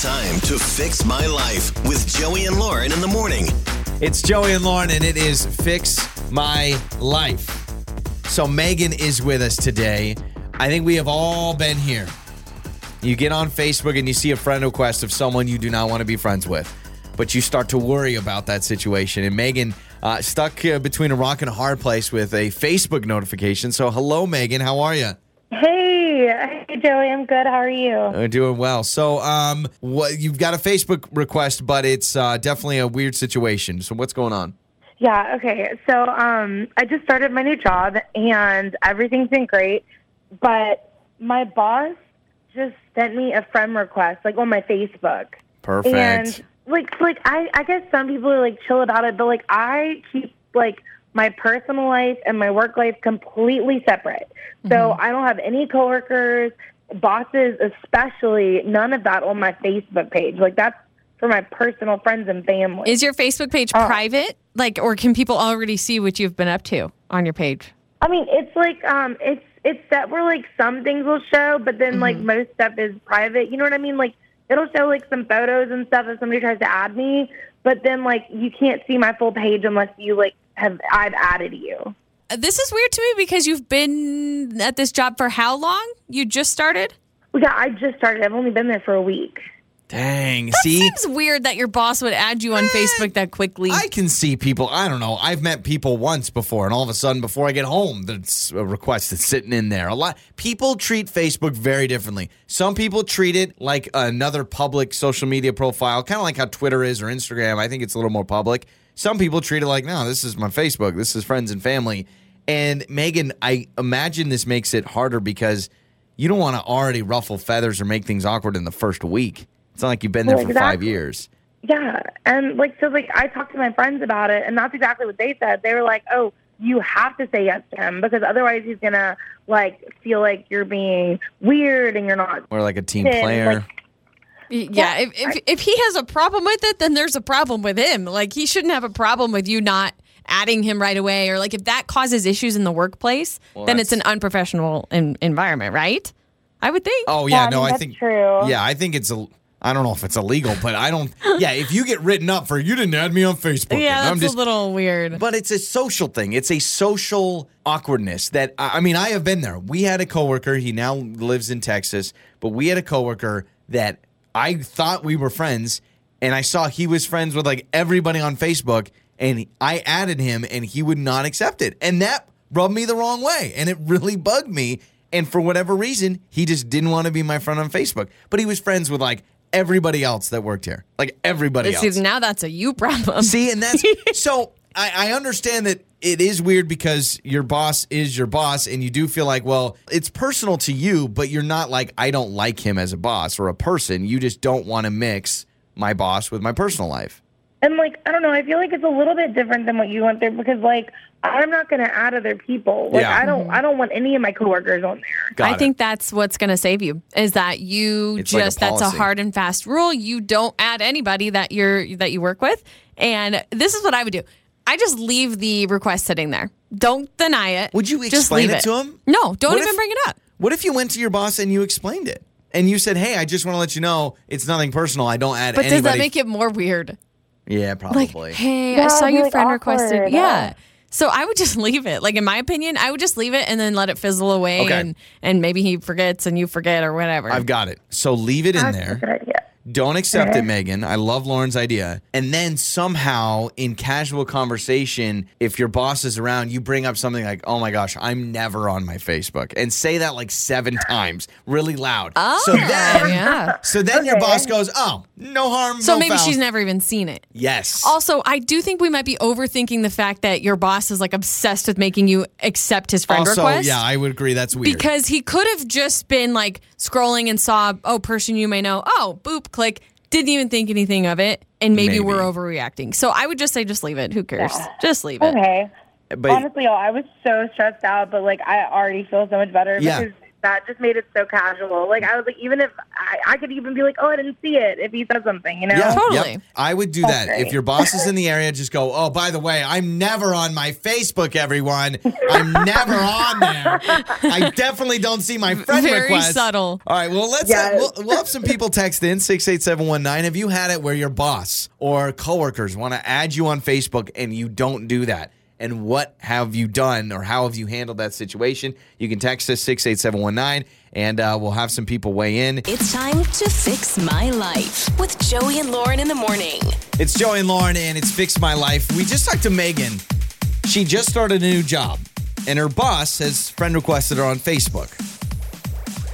Time to fix my life with Joey and Lauren in the morning. It's Joey and Lauren, and it is Fix My Life. So, Megan is with us today. I think we have all been here. You get on Facebook and you see a friend request of someone you do not want to be friends with, but you start to worry about that situation. And Megan uh, stuck uh, between a rock and a hard place with a Facebook notification. So, hello, Megan. How are you? Hey, Joey, I'm good. How are you? Uh, doing well. So, um, what you've got a Facebook request, but it's uh, definitely a weird situation. So, what's going on? Yeah, okay. So, um, I just started my new job and everything's been great, but my boss just sent me a friend request like on my Facebook. Perfect. And like like I I guess some people are like chill about it, but like I keep like my personal life and my work life completely separate. So mm-hmm. I don't have any coworkers, bosses especially, none of that on my Facebook page. Like that's for my personal friends and family. Is your Facebook page Oh. private? Like, or can people already see what you've been up to on your page? I mean, it's like um, it's it's set where like some things will show, but then like mm-hmm. most stuff is private. You know what I mean? Like it'll show like some photos and stuff if somebody tries to add me, but then like you can't see my full page unless you like have I've added you. This is weird to me because you've been at this job for how long? You just started? Yeah, I just started. I've only been there for a week. Dang. See? Seems weird that your boss would add you on eh, Facebook that quickly. I can see people. I don't know. I've met people once before, and all of a sudden, before I get home, there's a request that's sitting in there. A lot people treat Facebook very differently. Some people treat it like another public social media profile, kind of like how Twitter is or Instagram. I think it's a little more public. Some people treat it like, no, this is my Facebook. This is friends and family. And Megan, I imagine this makes it harder because you don't want to already ruffle feathers or make things awkward in the first week. It's not like you've been there Well, for five years. Yeah, and like so, like I talked to my friends about it, and that's exactly what they said. They were like, "Oh, you have to say yes to him because otherwise he's gonna like feel like you're being weird and you're not." Or like a team player. like- yeah, if, if if he has a problem with it, then there's a problem with him. Like he shouldn't have a problem with you not adding him right away, or like if that causes issues in the workplace, Well, then it's an unprofessional en- environment, right? I would think. Oh Yeah, yeah, I no, mean, I think true. Yeah, I think it's a. I don't know if it's illegal, but I don't. Yeah, if you get written up for you didn't add me on Facebook, yeah, and I'm that's just. a little weird. but it's a social thing. It's a social awkwardness that I I mean I have been there. We had a coworker. He now lives in Texas, but we had a coworker that I thought we were friends, and I saw he was friends with like everybody on Facebook, and I added him, and he would not accept it, and that rubbed me the wrong way, and it really bugged me. And for whatever reason, he just didn't want to be my friend on Facebook, but he was friends with like everybody else that worked here, like everybody else. Now that's a you problem. See, and that's so I, I understand that it is weird because your boss is your boss, and you do feel like, well, it's personal to you, but you're not like, I don't like him as a boss or a person. You just don't want to mix my boss with my personal life. And like I don't know, I feel like it's a little bit different than what you went through because like I'm not gonna add other people. Like Yeah. I don't I don't want any of my coworkers on there. Got I it. think that's what's going to save you is that you It's like a just that's a hard and fast rule. You don't add anybody that you're that you work with. And this is what I would do. I just leave the request sitting there. Don't deny it. Would you Just explain leave it to him? No, don't What even if- bring it up. What if you went to your boss and you explained it? And you said, hey, I just want to let you know it's nothing personal. I don't add But anybody. does that make it more weird? Yeah, Like, probably. hey, Yeah, I saw it'd be, your like, friend awkward. requested. Yeah. Uh, so I would just leave it. Like in my opinion, I would just leave it and then let it fizzle away Okay. and and maybe he forgets and you forget or whatever. I've got it. So leave it in That's there. a good idea. Don't accept it, Megan. I love Lauren's idea. And then somehow in casual conversation, if your boss is around, you bring up something like, oh my gosh, I'm never on my Facebook. And say that like seven times really loud. oh, So then, yeah. so then your Okay. boss goes, oh, no harm. So no maybe foul." she's never even seen it. Yes. Also, I do think we might be overthinking the fact that your boss is like obsessed with making you accept his friend also, request. yeah, I would agree. That's weird. because he could have just been like scrolling and saw, oh, person you may know. Oh, boop, click. Didn't even think anything of it. And maybe, Maybe. we're overreacting. So I would just say, just leave it. Who cares? Just leave it. Okay. but Honestly, y'all, I was so stressed out, but like I already feel so much better Yeah. because that just made it so casual. Like I was like, even if I, I could even be like, oh, I didn't see it if he said something, you know? Yeah, Totally. yep. I would do that. Okay. If your boss is in the area, just go, oh, by the way, I'm never on my Facebook, everyone. I'm never on there. I definitely don't see my friend requests. Very request. subtle. All right, well, let's Yes. we'll, we'll have some people text in 68719. Have you had it where your boss or coworkers want to add you on Facebook and you don't do that? And what have you done or how have you handled that situation? You can text us 68719 and uh, we'll have some people weigh in. It's time to fix my life with Joey and Lauren in the morning. It's Joey and Lauren, and it's Fix My Life. We just talked to Megan. She just started a new job, and her boss has friend requested her on Facebook.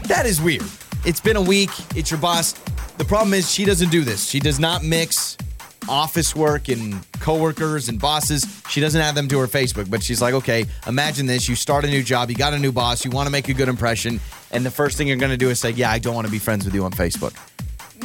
That is weird. It's been a week. It's your boss. The problem is she doesn't do this. She does not mix office work and coworkers and bosses. She doesn't add them to her Facebook, but she's like, okay, imagine this. You start a new job, you got a new boss, you want to make a good impression, and the first thing you're going to do is say, yeah, I don't want to be friends with you on Facebook.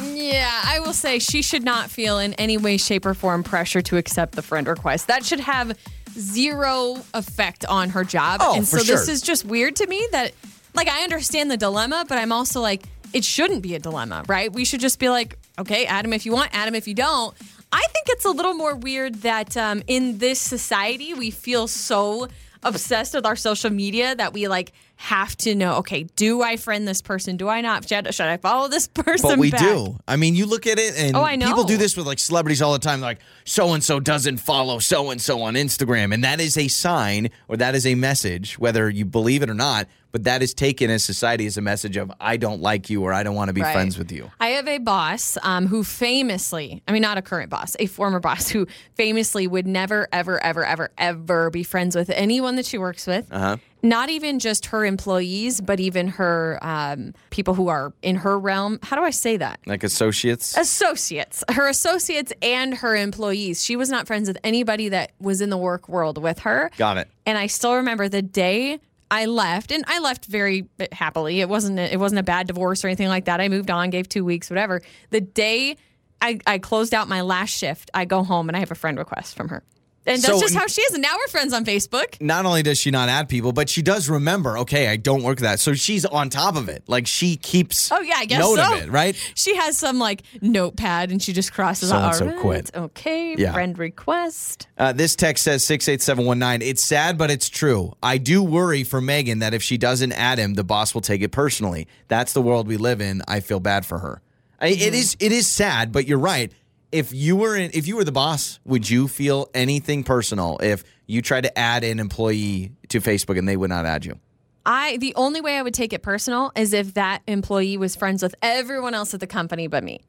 Yeah, I will say she should not feel in any way, shape, or form pressure to accept the friend request. That should have zero effect on her job. Oh, and so this is just weird to me that, like, I understand the dilemma, but I'm also like, it shouldn't be a dilemma, right? We should just be like, okay, Adam, if you want, Adam, if you don't. I think it's a little more weird that um, in this society, we feel so obsessed with our social media that we like have to know okay do i friend this person do i not should, should i follow this person But we back? do. I mean, you look at it, and Oh, I know. people do this with like celebrities all the time. Like, so and so doesn't follow so and so on Instagram, and that is a sign or that is a message, whether you believe it or not. But that is taken as society as a message of I don't like you or I don't want to be Right. friends with you. I have a boss um, who famously, I mean, not a current boss, a former boss who famously would never, ever, ever, ever, ever be friends with anyone that she works with. Uh-huh. Not even just her employees, but even her um, people who are in her realm. How do I say that? Like associates. Associates, her associates and her employees. She was not friends with anybody that was in the work world with her. Got it. And I still remember the day I left, and I left very happily. It wasn't a, it wasn't a bad divorce or anything like that. I moved on, gave two weeks, whatever. The day I, I closed out my last shift, I go home and I have a friend request from her. And that's So- just how she is. And now we're friends on Facebook. Not only does she not add people, but she does remember. Okay, I don't work that, so she's on top of it. Like she keeps. Oh yeah, I guess note so. of it, right? She has some like notepad and she just crosses out. So-and-so "All right, quit." Okay, Yeah. friend request. Uh, this text says 68719. It's sad, but it's true. I do worry for Megan that if she doesn't add him, the boss will take it personally. That's the world we live in. I feel bad for her. I, it is it is sad, but you're right. If you were in, if you were the boss, would you feel anything personal if you tried to add an employee to Facebook and they would not add you? I the only way I would take it personal is if that employee was friends with everyone else at the company but me.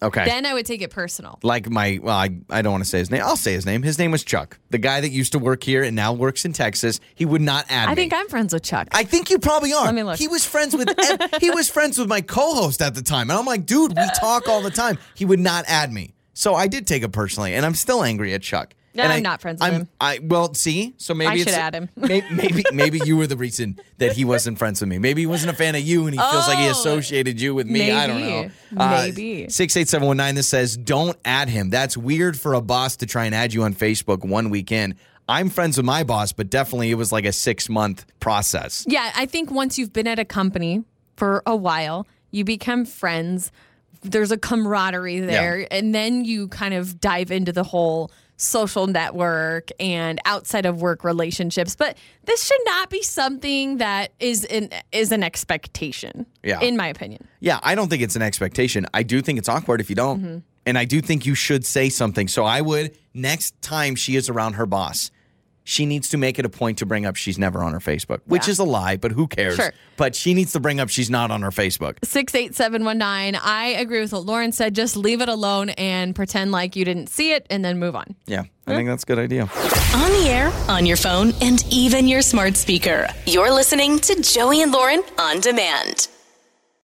Okay. Then I would take it personal. like my well, I, I don't want to say his name. I'll say his name. His name was Chuck, the guy that used to work here and now works in Texas. He would not add me. I me. think I'm friends with Chuck. I think you probably are. Let me look. He was friends with ev- he was friends with my co-host at the time, and I'm like, dude, we talk all the time. He would not add me, so I did take it personally, and I'm still angry at Chuck. No, And I'm I- not friends with I'm- him. I well, see, so maybe I it's, should add him. may- Maybe maybe you were the reason that he wasn't friends with me. Maybe he wasn't a fan of you, and he feels like he Oh, associated you with me. I don't maybe. know. Uh, maybe. six eight seven one nine. This says, don't add him. That's weird for a boss to try and add you on Facebook one weekend. I'm friends with my boss, but definitely it was like a six month process. yeah, I think once you've been at a company for a while, you become friends. There's a camaraderie there, and then you kind of dive into the whole social network and outside of work relationships. But this should not be something that is an is an expectation. Yeah. in my opinion. Yeah, I don't think it's an expectation. I do think it's awkward if you don't. Mm-hmm. And I do think you should say something. So I would, next time she is around her boss, she needs to make it a point to bring up she's never on her Facebook, which Yeah. is a lie, but who cares? Sure. But she needs to bring up she's not on her Facebook. 68719. I agree with what Lauren said. Just leave it alone and pretend like you didn't see it and then move on. Yeah, I think that's a good idea. On the air, on your phone, and even your smart speaker. You're listening to Joey and Lauren on demand.